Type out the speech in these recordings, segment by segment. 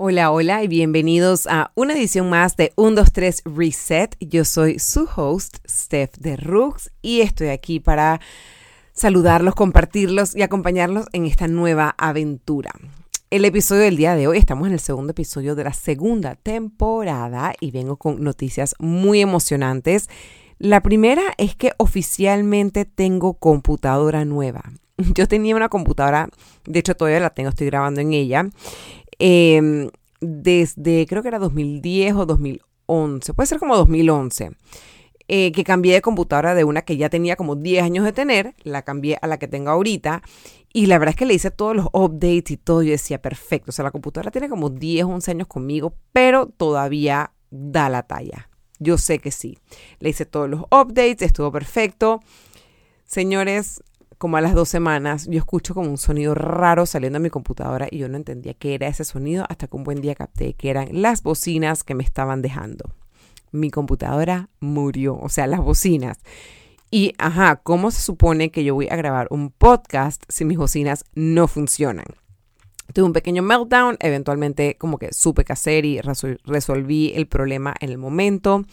Hola, hola y bienvenidos a una edición más de 1, 2, 3 Reset. Yo soy su host, Steph de Rooks, y estoy aquí para saludarlos, compartirlos y acompañarlos en esta nueva aventura. El episodio del día de hoy, estamos en el segundo episodio de la segunda temporada y vengo con noticias muy emocionantes. La primera es que oficialmente tengo computadora nueva. Yo tenía una computadora, de hecho todavía la tengo, estoy grabando en ella, Em, desde creo que era 2010 o 2011, puede ser como 2011. Eh, que cambié de computadora de una que ya tenía como 10 años de tener, la cambié a la que tengo ahorita. Y la verdad es que le hice todos los updates y todo. Yo decía, perfecto. O sea, la computadora tiene como 10, 11 años conmigo, pero todavía da la talla. Yo sé que sí. Le hice todos los updates, estuvo perfecto. Señores, como a las dos semanas, yo escucho como un sonido raro saliendo de mi computadora y yo no entendía qué era ese sonido hasta que un buen día capté que eran las bocinas que me estaban dejando. Mi computadora murió, o sea, las bocinas. Y, ajá, ¿cómo se supone que yo voy a grabar un podcast si mis bocinas no funcionan? Tuve un pequeño meltdown, eventualmente como que supe qué hacer y resolví el problema en el momento.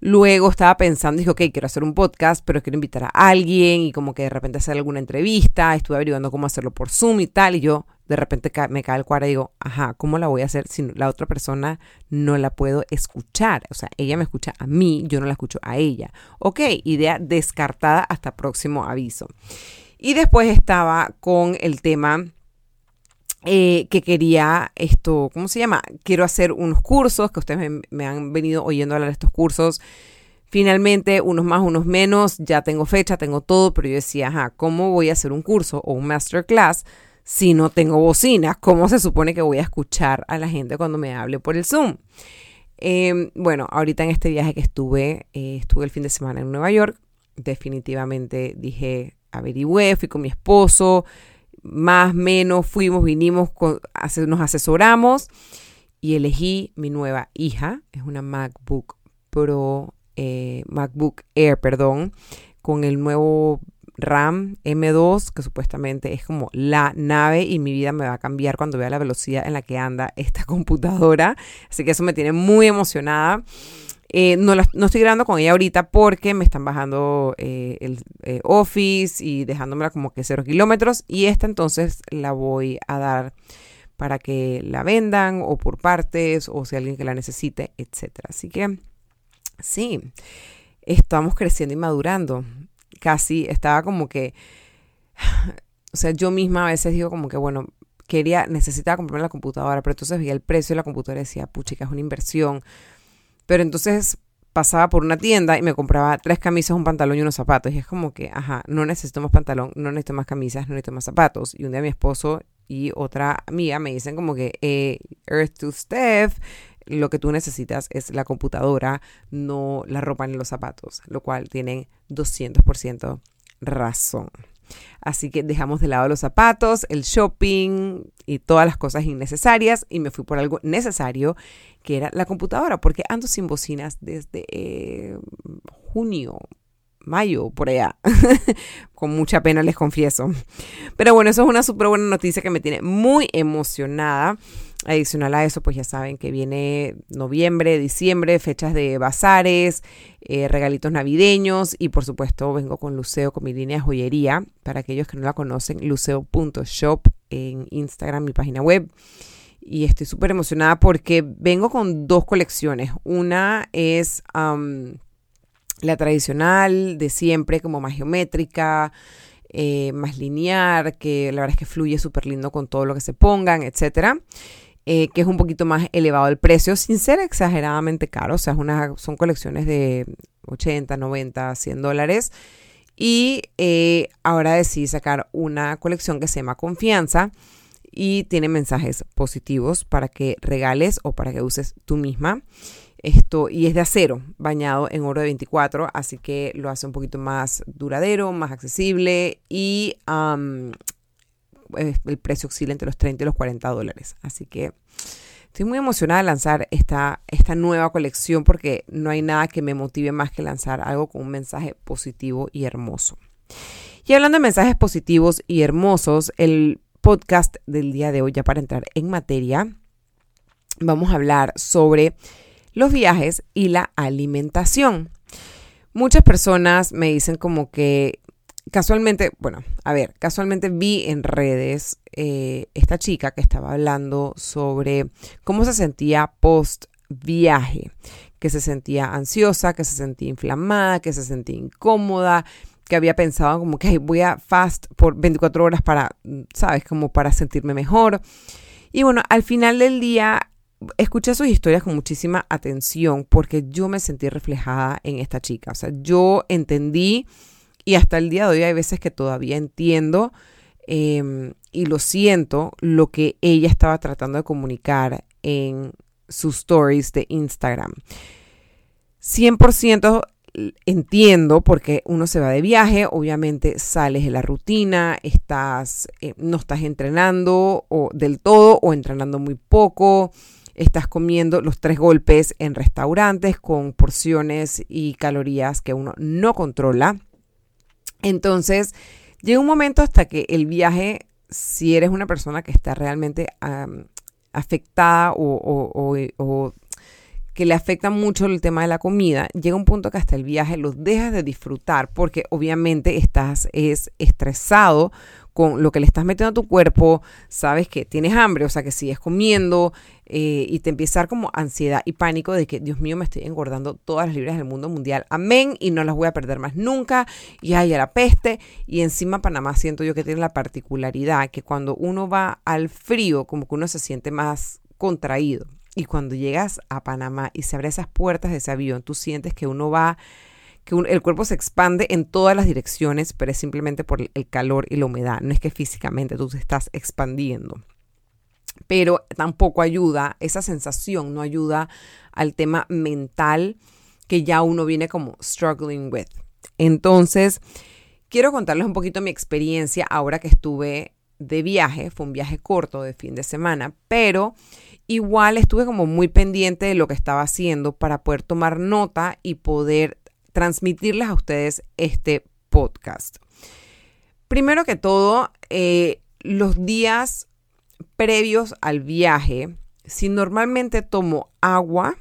Luego estaba pensando, dije, ok, quiero hacer un podcast, pero quiero invitar a alguien y como que de repente hacer alguna entrevista. Estuve averiguando cómo hacerlo por Zoom y tal. Y yo de repente me cae el cuadro y digo, ajá, ¿cómo la voy a hacer si la otra persona no la puedo escuchar? O sea, ella me escucha a mí, yo no la escucho a ella. Ok, idea descartada hasta próximo aviso. Y después estaba con el tema eh, que quería esto, ¿cómo se llama? Quiero hacer unos cursos, que ustedes me, han venido oyendo hablar de estos cursos. Finalmente, unos más, unos menos, ya tengo fecha, tengo todo, pero yo decía, ajá, ¿cómo voy a hacer un curso o un masterclass si no tengo bocinas? ¿Cómo se supone que voy a escuchar a la gente cuando me hable por el Zoom? Em, bueno, ahorita en este viaje que estuve, eh, estuve el fin de semana en Nueva York, definitivamente dije, averigüé, fui con mi esposo, más, menos, fuimos, vinimos, nos asesoramos y elegí mi nueva hija, es una MacBook Pro, eh, MacBook Air, perdón, con el nuevo RAM M2, que supuestamente es como la nave y mi vida me va a cambiar cuando vea la velocidad en la que anda esta computadora. Así que eso me tiene muy emocionada. Eh, no, no, estoy grabando con ella ahorita porque me están bajando eh, el eh, Office y dejándomela como que cero kilómetros. Y esta entonces la voy a dar para que la vendan o por partes o si alguien que la necesite, etcétera. Así que sí, estamos creciendo y madurando. Casi estaba como que, o sea, yo misma a veces digo como que, bueno, quería, necesitaba comprarme la computadora, pero entonces veía el precio de la computadora y decía, puchica, es una inversión pero entonces pasaba por una tienda y me compraba tres camisas, un pantalón y unos zapatos. Y es como que, ajá, no necesito más pantalón, no necesito más camisas, no necesito más zapatos. Y un día mi esposo y otra amiga me dicen como que, eh, Earth to Steph, lo que tú necesitas es la computadora, no la ropa ni los zapatos. Lo cual tienen 200% razón. Así que dejamos de lado los zapatos, el shopping y todas las cosas innecesarias y me fui por algo necesario que era la computadora, porque ando sin bocinas desde eh, junio, mayo, por allá. Con mucha pena les confieso. Pero bueno, eso es una súper buena noticia que me tiene muy emocionada. Adicional a eso, pues ya saben que viene noviembre, diciembre, fechas de bazares, eh, regalitos navideños y por supuesto vengo con Luceo, con mi línea de joyería. Para aquellos que no la conocen, luceo.shop en Instagram, mi página web. Y estoy súper emocionada porque vengo con dos colecciones. Una es la tradicional de siempre, como más geométrica, eh, más lineal, que la verdad es que fluye súper lindo con todo lo que se pongan, etcétera. Eh, que es un poquito más elevado el precio, sin ser exageradamente caro. O sea, es son colecciones de 80, 90, 100 dólares. Y eh, ahora decidí sacar una colección que se llama Confianza y tiene mensajes positivos para que regales o para que uses tú misma. Esto, y es de acero, bañado en oro de 24, así que lo hace un poquito más duradero, más accesible y el precio oscila entre los 30 y los 40 dólares. Así que estoy muy emocionada de lanzar esta, esta nueva colección porque no hay nada que me motive más que lanzar algo con un mensaje positivo y hermoso. Y hablando de mensajes positivos y hermosos, el podcast del día de hoy, ya para entrar en materia, vamos a hablar sobre los viajes y la alimentación. Muchas personas me dicen como que casualmente, bueno, a ver, casualmente vi en redes eh, esta chica que estaba hablando sobre cómo se sentía post viaje, que se sentía ansiosa, que se sentía inflamada, que se sentía incómoda, que había pensado como que voy a fast por 24 horas para, sabes, como para sentirme mejor. Y bueno, al final del día escuché sus historias con muchísima atención porque yo me sentí reflejada en esta chica. O sea, yo entendí y hasta el día de hoy hay veces que todavía entiendo em, y lo siento lo que ella estaba tratando de comunicar en sus stories de Instagram. 100% entiendo porque uno se va de viaje, obviamente sales de la rutina, estás, eh, no estás entrenando o del todo o entrenando muy poco, estás comiendo los tres golpes en restaurantes con porciones y calorías que uno no controla. Entonces, llega un momento hasta que el viaje, si eres una persona que está realmente afectada o, o que le afecta mucho el tema de la comida, llega un punto que hasta el viaje los dejas de disfrutar porque obviamente estás es estresado con lo que le estás metiendo a tu cuerpo, sabes que tienes hambre, o sea que sigues comiendo eh, y te empieza a como ansiedad y pánico de que, Dios mío, me estoy engordando todas las libras del mundo mundial, amén, y no las voy a perder más nunca, y hay a la peste, y encima Panamá siento yo que tiene la particularidad que cuando uno va al frío, como que uno se siente más contraído. Y cuando llegas a Panamá y se abren esas puertas de ese avión, tú sientes que uno va, que el cuerpo se expande en todas las direcciones, pero es simplemente por el calor y la humedad. No es que físicamente tú te estás expandiendo. Pero tampoco ayuda, esa sensación no ayuda al tema mental que ya uno viene como struggling with. Entonces, quiero contarles un poquito mi experiencia ahora que estuve de viaje. Fue un viaje corto de fin de semana, pero igual estuve como muy pendiente de lo que estaba haciendo para poder tomar nota y poder transmitirles a ustedes este podcast. Primero que todo, eh, los días previos al viaje, si normalmente tomo agua,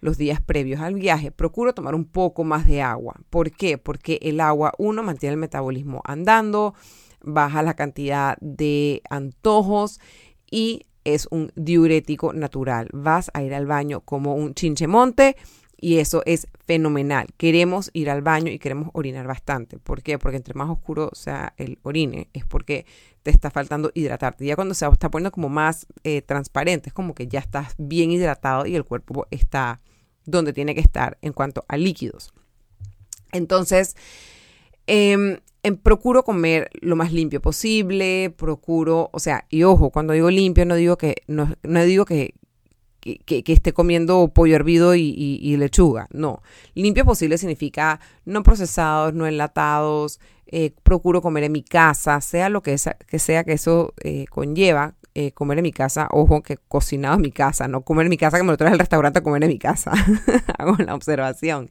los días previos al viaje, procuro tomar un poco más de agua. ¿Por qué? Porque el agua, uno, mantiene el metabolismo andando, baja la cantidad de antojos y es un diurético natural. Vas a ir al baño como un chinchemonte y eso es fenomenal. Queremos ir al baño y queremos orinar bastante. ¿Por qué? Porque entre más oscuro sea el orine, es porque te está faltando hidratarte. Ya cuando se está poniendo como más eh, transparente, es como que ya estás bien hidratado y el cuerpo está donde tiene que estar en cuanto a líquidos. Entonces, eh, procuro comer lo más limpio posible, procuro, o sea, y ojo, cuando digo limpio no digo que, no, no digo que, que, esté comiendo pollo hervido y, lechuga, no. Limpio posible significa no procesados, no enlatados, eh, procuro comer en mi casa, sea lo que, que sea que eso eh, conlleva, eh, comer en mi casa, ojo, que cocinado en mi casa, no comer en mi casa que me lo traes al restaurante a comer en mi casa, hago la observación.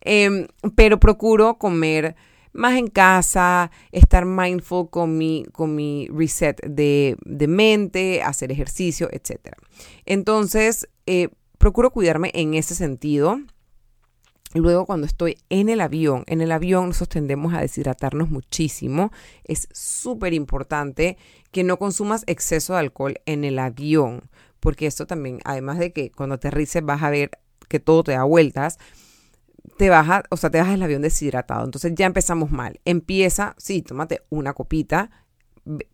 Em, pero procuro comer más en casa, estar mindful con mi, con mi reset de, mente, hacer ejercicio, etc. Entonces, eh, procuro cuidarme en ese sentido. Luego cuando estoy en el avión, en el avión nosotros tendemos a deshidratarnos muchísimo. Es súper importante que no consumas exceso de alcohol en el avión, porque esto también, además de que cuando aterrices vas a ver que todo te da vueltas, te baja, o sea, te bajas el avión deshidratado. Entonces ya empezamos mal. Empieza, sí, tómate una copita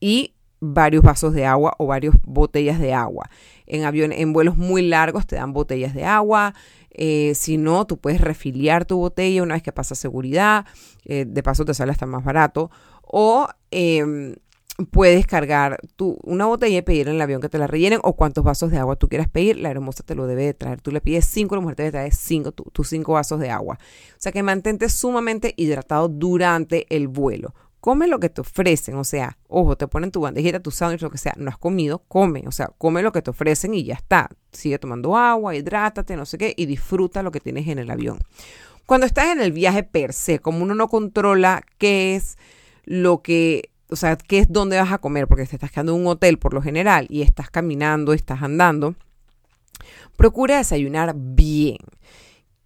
y varios vasos de agua o varias botellas de agua. En en vuelos muy largos te dan botellas de agua. Eh, si no, tú puedes refiliar tu botella una vez que pasa seguridad. Eh, de paso te sale hasta más barato. O em, puedes cargar tu, una botella y pedir en el avión que te la rellenen o cuántos vasos de agua tú quieras pedir. La hermosa te lo debe de traer. Tú le pides cinco, la mujer te debe traer cinco, tus cinco vasos de agua. O sea que mantente sumamente hidratado durante el vuelo. Come lo que te ofrecen, o sea, ojo, te ponen tu bandejita, tu sándwich, lo que sea, no has comido, come, o sea, come lo que te ofrecen y ya está. Sigue tomando agua, hidrátate, no sé qué, y disfruta lo que tienes en el avión. Cuando estás en el viaje per se, como uno no controla qué es lo que o sea, qué es dónde vas a comer, porque te estás quedando en un hotel por lo general y estás caminando, estás andando. Procura desayunar bien.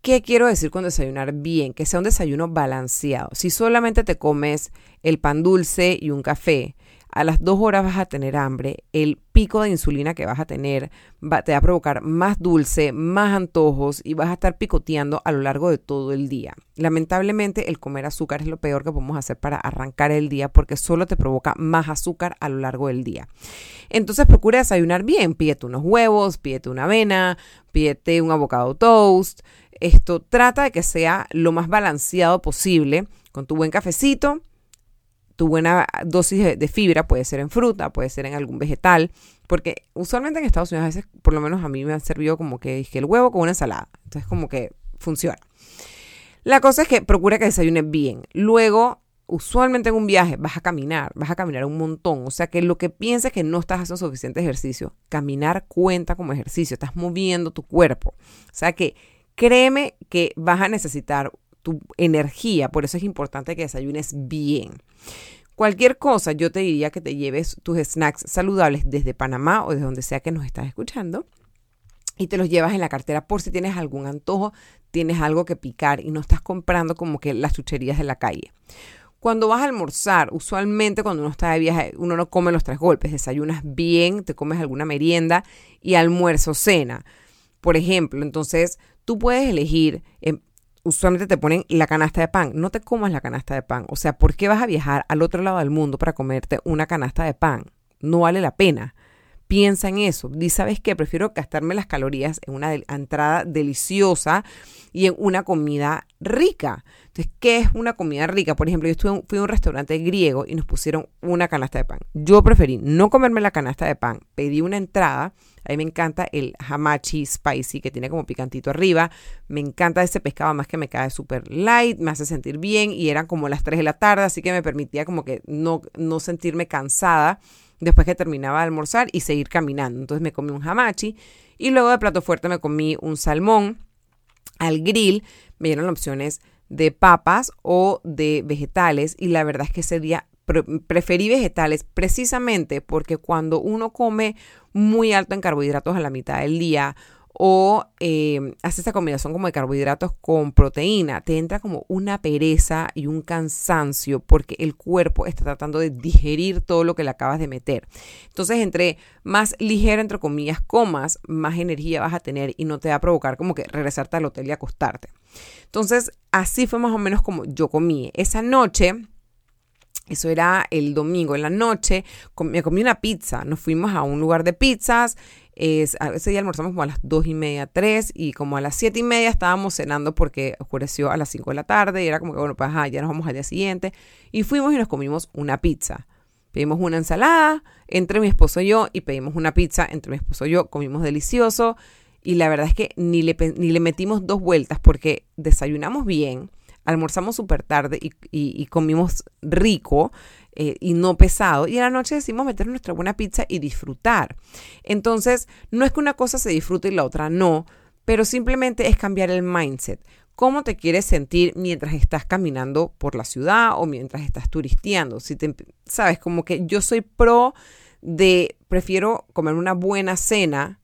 ¿Qué quiero decir con desayunar bien? Que sea un desayuno balanceado. Si solamente te comes el pan dulce y un café, a las dos horas vas a tener hambre, el pico de insulina que vas a tener te va a provocar más dulce, más antojos y vas a estar picoteando a lo largo de todo el día. Lamentablemente el comer azúcar es lo peor que podemos hacer para arrancar el día porque solo te provoca más azúcar a lo largo del día. Entonces procura desayunar bien, pídete unos huevos, pídete una avena, pídete un avocado toast. Esto trata de que sea lo más balanceado posible con tu buen cafecito tu buena dosis de, fibra puede ser en fruta, puede ser en algún vegetal, porque usualmente en Estados Unidos a veces, por lo menos a mí me han servido como que dije el huevo con una ensalada, entonces como que funciona. La cosa es que procura que desayunes bien. Luego, usualmente en un viaje vas a caminar, vas a caminar un montón, o sea que lo que pienses que no estás haciendo suficiente ejercicio, caminar cuenta como ejercicio, estás moviendo tu cuerpo, o sea que créeme que vas a necesitar tu energía, por eso es importante que desayunes bien. Cualquier cosa, yo te diría que te lleves tus snacks saludables desde Panamá o desde donde sea que nos estás escuchando y te los llevas en la cartera por si tienes algún antojo, tienes algo que picar y no estás comprando como que las chucherías de la calle. Cuando vas a almorzar, usualmente cuando uno está de viaje, uno no come los tres golpes, desayunas bien, te comes alguna merienda y almuerzo, cena. Por ejemplo, entonces tú puedes elegir em, usualmente te ponen la canasta de pan. No te comas la canasta de pan. O sea, ¿por qué vas a viajar al otro lado del mundo para comerte una canasta de pan? No vale la pena. Piensa en eso. Di, ¿sabes qué? Prefiero gastarme las calorías en una entrada deliciosa y en una comida rica. Entonces, ¿qué es una comida rica? Por ejemplo, yo estuve, fui a un restaurante griego y nos pusieron una canasta de pan. Yo preferí no comerme la canasta de pan, pedí una entrada. A mí me encanta el hamachi spicy que tiene como picantito arriba. Me encanta ese pescado, más que me cae súper light, me hace sentir bien y eran como las 3 de la tarde, así que me permitía como que no, no sentirme cansada después que terminaba de almorzar y seguir caminando. Entonces me comí un hamachi y luego de plato fuerte me comí un salmón al grill. Me dieron opciones de papas o de vegetales y la verdad es que ese día preferí vegetales precisamente porque cuando uno come muy alto en carbohidratos a la mitad del día o eh, hace esta combinación como de carbohidratos con proteína, te entra como una pereza y un cansancio porque el cuerpo está tratando de digerir todo lo que le acabas de meter. Entonces, entre más ligero, entre comillas, comas, más energía vas a tener y no te va a provocar como que regresarte al hotel y acostarte. Entonces, así fue más o menos como yo comí. Esa noche eso era el domingo en la noche. Me comí una pizza. Nos fuimos a un lugar de pizzas. ese día almorzamos como a las dos y media, tres, y como a las siete y media estábamos cenando porque oscureció a las cinco de la tarde y era como que, bueno, pues ya nos vamos al día siguiente. Y fuimos y nos comimos una pizza. Pedimos una ensalada entre mi esposo y yo y pedimos una pizza entre mi esposo y yo. Comimos delicioso y la verdad es que ni le, ni le metimos dos vueltas porque desayunamos bien almorzamos súper tarde y, comimos rico eh, y no pesado. Y a la noche decimos meter nuestra buena pizza y disfrutar. Entonces, no es que una cosa se disfrute y la otra no, pero simplemente es cambiar el mindset. ¿Cómo te quieres sentir mientras estás caminando por la ciudad o mientras estás turisteando? Si te, sabes, como que yo soy pro de, prefiero comer una buena cena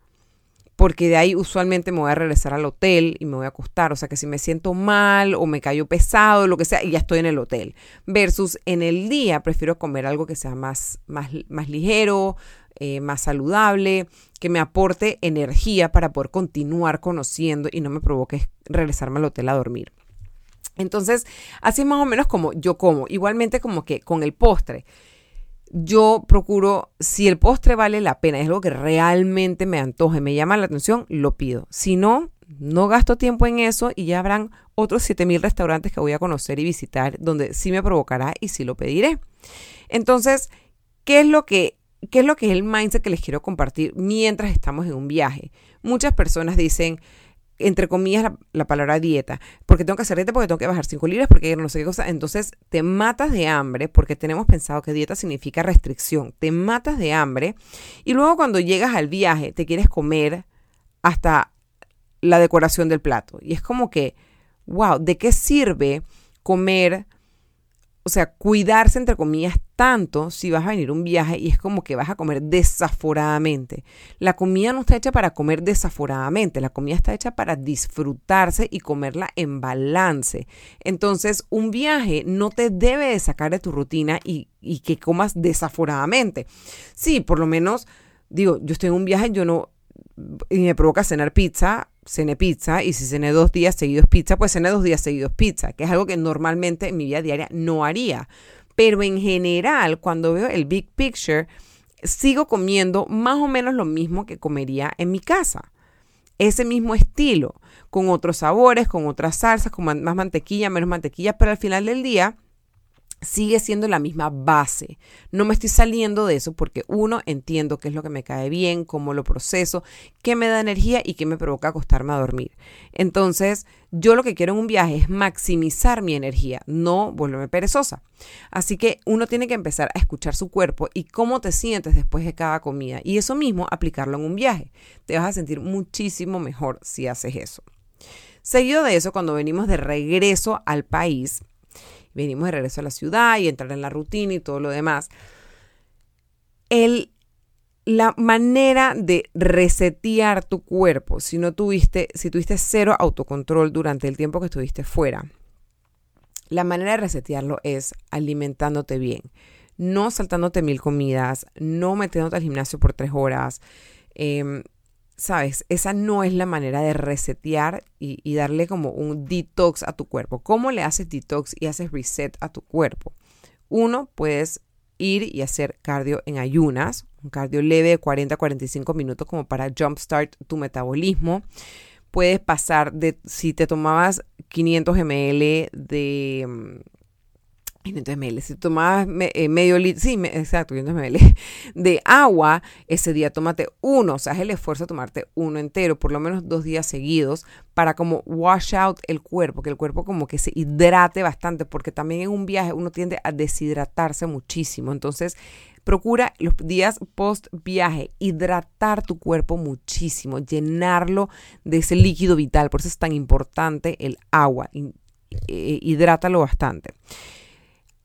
porque de ahí usualmente me voy a regresar al hotel y me voy a acostar. O sea que si me siento mal o me cayó pesado, lo que sea, y ya estoy en el hotel. Versus en el día prefiero comer algo que sea más, más, más ligero, eh, más saludable, que me aporte energía para poder continuar conociendo y no me provoque regresarme al hotel a dormir. Entonces, así es más o menos como yo como. Igualmente como que con el postre yo procuro, si el postre vale la pena, es algo que realmente me antoje, me llama la atención, lo pido. Si no, no gasto tiempo en eso y ya habrán otros 7000 restaurantes que voy a conocer y visitar donde sí me provocará y sí lo pediré. Entonces, ¿qué es lo que qué es lo que es el mindset que les quiero compartir mientras estamos en un viaje? Muchas personas dicen, entre comillas, la, palabra dieta, porque tengo que hacer dieta, porque tengo que bajar 5 libras, porque no sé qué cosa. Entonces te matas de hambre, porque tenemos pensado que dieta significa restricción. Te matas de hambre y luego cuando llegas al viaje te quieres comer hasta la decoración del plato. Y es como que, wow, ¿de qué sirve comer? O sea, cuidarse entre comillas tanto si vas a venir un viaje y es como que vas a comer desaforadamente. La comida no está hecha para comer desaforadamente, la comida está hecha para disfrutarse y comerla en balance. Entonces, un viaje no te debe de sacar de tu rutina y, y que comas desaforadamente. Sí, por lo menos, digo, yo estoy en un viaje, yo no, y me provoca cenar pizza, cené pizza y si cené dos días seguidos pizza, pues cené dos días seguidos pizza, que es algo que normalmente en mi vida diaria no haría. Pero en general, cuando veo el big picture, sigo comiendo más o menos lo mismo que comería en mi casa. Ese mismo estilo, con otros sabores, con otras salsas, con más mantequilla, menos mantequilla, pero al final del día sigue siendo la misma base. No me estoy saliendo de eso porque uno, entiendo qué es lo que me cae bien, cómo lo proceso, qué me da energía y qué me provoca acostarme a dormir. Entonces, yo lo que quiero en un viaje es maximizar mi energía, no volverme perezosa. Así que uno tiene que empezar a escuchar su cuerpo y cómo te sientes después de cada comida y eso mismo aplicarlo en un viaje. Te vas a sentir muchísimo mejor si haces eso. Seguido de eso, cuando venimos de regreso al país, venimos de regreso a la ciudad y entrar en la rutina y todo lo demás. El, la manera de resetear tu cuerpo, si no tuviste, si tuviste cero autocontrol durante el tiempo que estuviste fuera, la manera de resetearlo es alimentándote bien, no saltándote mil comidas, no metiéndote al gimnasio por tres horas, eh, sabes, esa no es la manera de resetear y, darle como un detox a tu cuerpo. ¿Cómo le haces detox y haces reset a tu cuerpo? Uno, puedes ir y hacer cardio en ayunas, un cardio leve de 40 a 45 minutos como para jumpstart tu metabolismo. Puedes pasar de, si te tomabas 500 ml de mm, 500 ml. Si tomabas eh, medio litro, sí, exacto, 500 ml de agua, ese día tómate uno, o sea, es el esfuerzo de tomarte uno entero, por lo menos dos días seguidos, para como wash out el cuerpo, que el cuerpo como que se hidrate bastante, porque también en un viaje uno tiende a deshidratarse muchísimo. Entonces, procura los días post viaje hidratar tu cuerpo muchísimo, llenarlo de ese líquido vital. Por eso es tan importante el agua. Eh, hidrátalo bastante.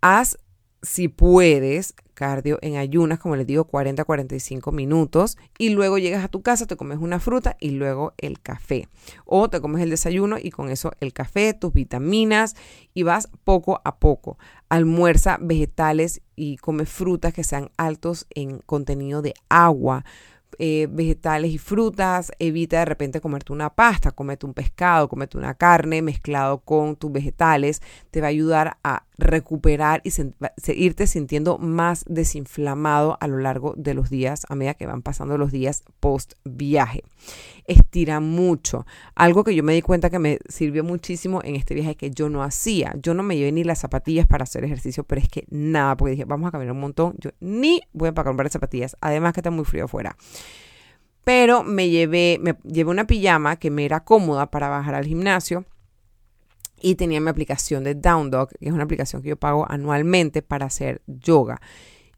Haz, si puedes, cardio en ayunas, como les digo, 40 45 minutos y luego llegas a tu casa, te comes una fruta y luego el café. O te comes el desayuno y con eso el café, tus vitaminas y vas poco a poco. Almuerza vegetales y come frutas que sean altos en contenido de agua. Eh, vegetales y frutas, evita de repente comerte una pasta, comete un pescado, comete una carne mezclado con tus vegetales, te va a ayudar a recuperar y irte sintiendo más desinflamado a lo largo de los días a medida que van pasando los días post viaje. Estira mucho. Algo que yo me di cuenta que me sirvió muchísimo en este viaje que yo no hacía. Yo no me llevé ni las zapatillas para hacer ejercicio, pero es que nada, porque dije, vamos a caminar un montón. Yo ni voy a varias zapatillas. Además que está muy frío afuera pero me llevé, me llevé una pijama que me era cómoda para bajar al gimnasio y tenía mi aplicación de Down Dog, que es una aplicación que yo pago anualmente para hacer yoga.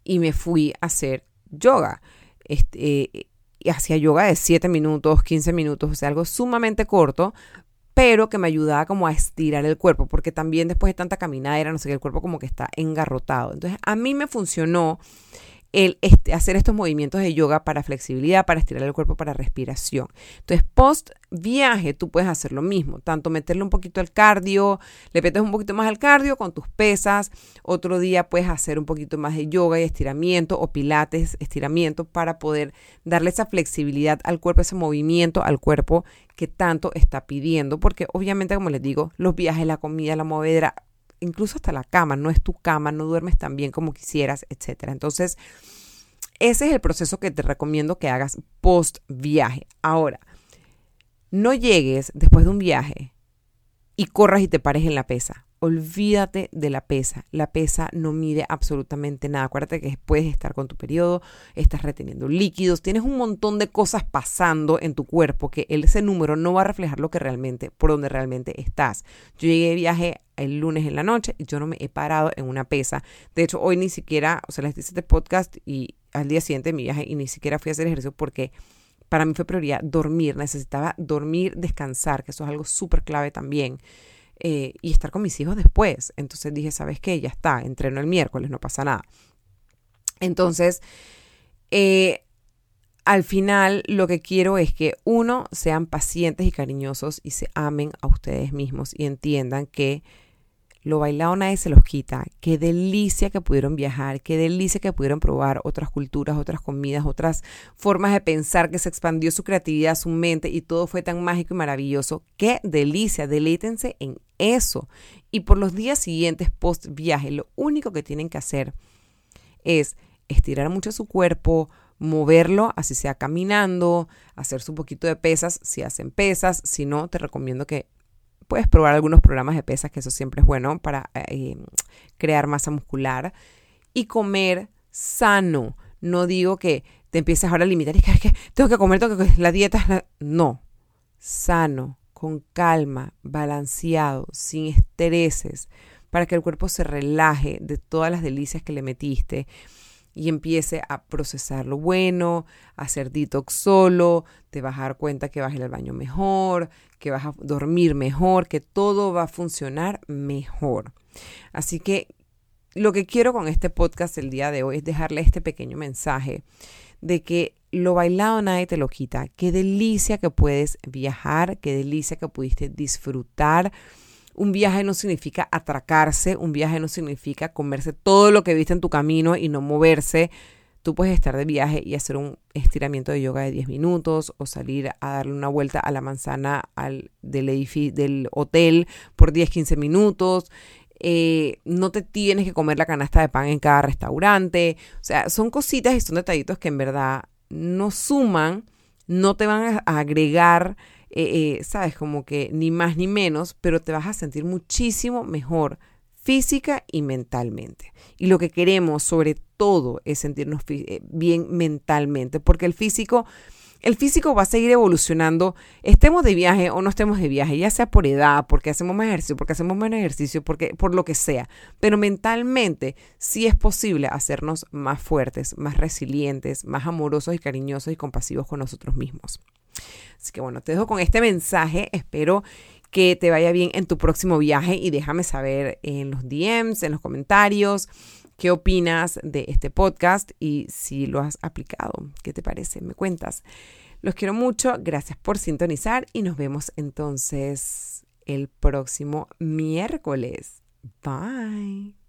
Y me fui a hacer yoga. Este, y hacía yoga de 7 minutos, 15 minutos, o sea, algo sumamente corto, pero que me ayudaba como a estirar el cuerpo, porque también después de tanta caminadera, no sé qué, el cuerpo como que está engarrotado. Entonces, a mí me funcionó este, hacer estos movimientos de yoga para flexibilidad, para estirar el cuerpo, para respiración. Entonces, post viaje, tú puedes hacer lo mismo, tanto meterle un poquito al cardio, le metes un poquito más al cardio con tus pesas, otro día puedes hacer un poquito más de yoga y estiramiento o pilates, estiramiento para poder darle esa flexibilidad al cuerpo, ese movimiento al cuerpo que tanto está pidiendo, porque obviamente, como les digo, los viajes, la comida, la movedera, incluso hasta la cama, no es tu cama, no duermes tan bien como quisieras, etc. Entonces, ese es el proceso que te recomiendo que hagas post viaje. Ahora, no llegues después de un viaje y corras y te pares en la pesa. Olvídate de la pesa. La pesa no mide absolutamente nada. Acuérdate que puedes estar con tu periodo, estás reteniendo líquidos, tienes un montón de cosas pasando en tu cuerpo que ese número no va a reflejar lo que realmente, por donde realmente estás. Yo llegué de viaje el lunes en la noche y yo no me he parado en una pesa. De hecho, hoy ni siquiera, o sea, les hice este podcast y al día siguiente de mi viaje y ni siquiera fui a hacer ejercicio porque para mí fue prioridad dormir. Necesitaba dormir, descansar, que eso es algo súper clave también. eh, y estar con mis hijos después. Entonces dije, ¿sabes qué? Ya está, entreno el miércoles, no pasa nada. Entonces, eh, al final lo que quiero es que uno, sean pacientes y cariñosos y se amen a ustedes mismos y entiendan que lo bailado nadie se los quita. Qué delicia que pudieron viajar, qué delicia que pudieron probar otras culturas, otras comidas, otras formas de pensar, que se expandió su creatividad, su mente y todo fue tan mágico y maravilloso. Qué delicia, deleítense en eso. Y por los días siguientes post viaje, lo único que tienen que hacer es estirar mucho su cuerpo, moverlo, así sea caminando, hacer su poquito de pesas, si hacen pesas, si no, te recomiendo que puedes probar algunos programas de pesas, que eso siempre es bueno para eh, crear masa muscular. Y comer sano. No digo que te empieces ahora a limitar y que, que tengo que comer, tengo que la dieta No. Sano, con calma, balanceado, sin estreses, para que el cuerpo se relaje de todas las delicias que le metiste y empiece a procesar lo bueno, a hacer detox solo, te vas a dar cuenta que vas a ir al baño mejor, que vas a dormir mejor, que todo va a funcionar mejor. Así que lo que quiero con este podcast el día de hoy es dejarle este pequeño mensaje de que lo bailado nadie te lo quita. Qué delicia que puedes viajar, qué delicia que pudiste disfrutar un viaje no significa atracarse, un viaje no significa comerse todo lo que viste en tu camino y no moverse. Tú puedes estar de viaje y hacer un estiramiento de yoga de 10 minutos o salir a darle una vuelta a la manzana del, del hotel por 10, 15 minutos. Eh, no te tienes que comer la canasta de pan en cada restaurante. O sea, son cositas y son detallitos que en verdad no suman, no te van a agregar eh, eh, sabes, como que ni más ni menos, pero te vas a sentir muchísimo mejor física y mentalmente. Y lo que queremos sobre todo es sentirnos eh, bien mentalmente, porque el físico, el físico va a seguir evolucionando, estemos de viaje o no estemos de viaje, ya sea por edad, porque hacemos más ejercicio, porque hacemos menos ejercicio, porque, por lo que sea. Pero mentalmente sí es posible hacernos más fuertes, más resilientes, más amorosos y cariñosos y compasivos con nosotros mismos. Así que bueno, te dejo con este mensaje. Espero que te vaya bien en tu próximo viaje y déjame saber en los DMs, en los comentarios, qué opinas de este podcast y si lo has aplicado. ¿Qué te parece? Me cuentas. Los quiero mucho. Gracias por sintonizar y nos vemos entonces el próximo miércoles. Bye.